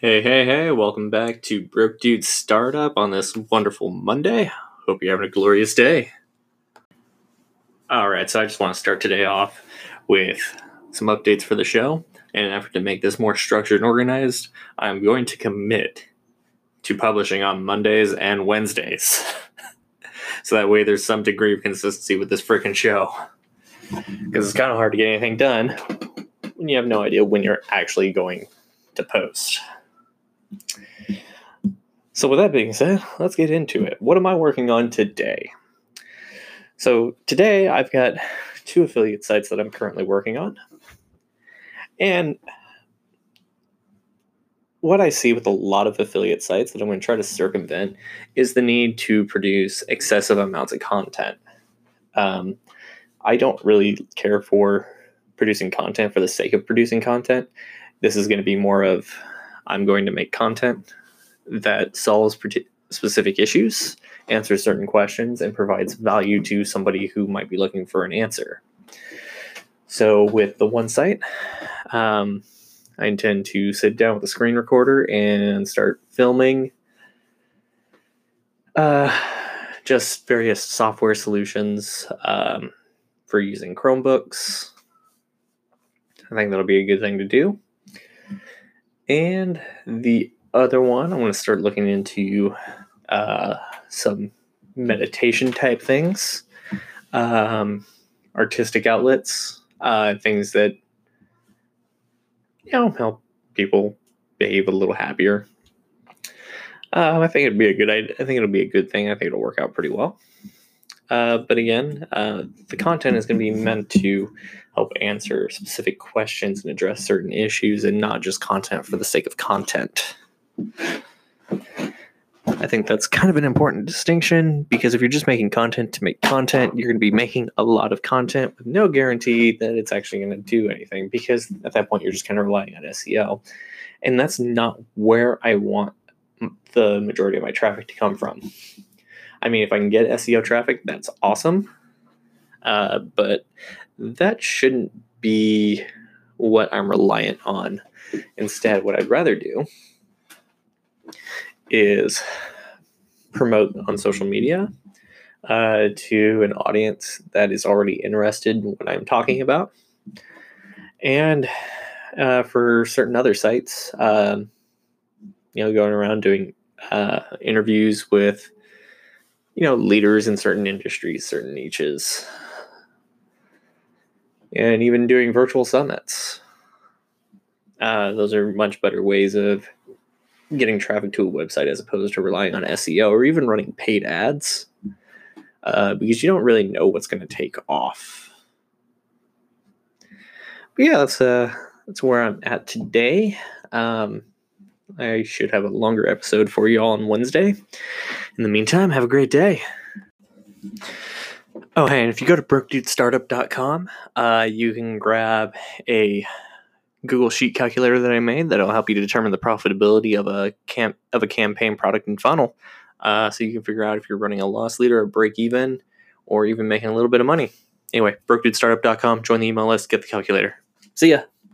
Hey, hey, hey, welcome back to Broke Dude Startup on this wonderful Monday. Hope you're having a glorious day. All right, so I just want to start today off with some updates for the show. In an effort to make this more structured and organized, I'm going to commit to publishing on Mondays and Wednesdays. so that way there's some degree of consistency with this freaking show. Because it's kind of hard to get anything done when you have no idea when you're actually going to post. So, with that being said, let's get into it. What am I working on today? So, today I've got two affiliate sites that I'm currently working on. And what I see with a lot of affiliate sites that I'm going to try to circumvent is the need to produce excessive amounts of content. Um, I don't really care for producing content for the sake of producing content. This is going to be more of I'm going to make content that solves specific issues, answers certain questions, and provides value to somebody who might be looking for an answer. So, with the one site, um, I intend to sit down with a screen recorder and start filming uh, just various software solutions um, for using Chromebooks. I think that'll be a good thing to do. And the other one, I want to start looking into uh, some meditation type things, um, artistic outlets, uh, things that you know help people behave a little happier. Um, I think it'd be a good. I think it'll be a good thing. I think it'll work out pretty well. Uh, but again, uh, the content is going to be meant to help answer specific questions and address certain issues, and not just content for the sake of content. I think that's kind of an important distinction because if you're just making content to make content, you're going to be making a lot of content with no guarantee that it's actually going to do anything because at that point you're just kind of relying on SEO. And that's not where I want the majority of my traffic to come from. I mean, if I can get SEO traffic, that's awesome. Uh, but that shouldn't be what I'm reliant on. Instead, what I'd rather do is promote on social media uh, to an audience that is already interested in what I'm talking about. And uh, for certain other sites, um, you know, going around doing uh, interviews with, you know, leaders in certain industries, certain niches, and even doing virtual summits. Uh, those are much better ways of getting traffic to a website as opposed to relying on SEO or even running paid ads uh, because you don't really know what's going to take off. But yeah, that's uh, that's where I'm at today. Um, I should have a longer episode for you all on Wednesday. In the meantime, have a great day. Oh, hey, and if you go to brokedudestartup.com, uh, you can grab a Google Sheet calculator that I made that'll help you determine the profitability of a camp of a campaign product and funnel. Uh, so you can figure out if you're running a loss leader, a break even, or even making a little bit of money. Anyway, brokedudestartup.com, join the email list, get the calculator. See ya.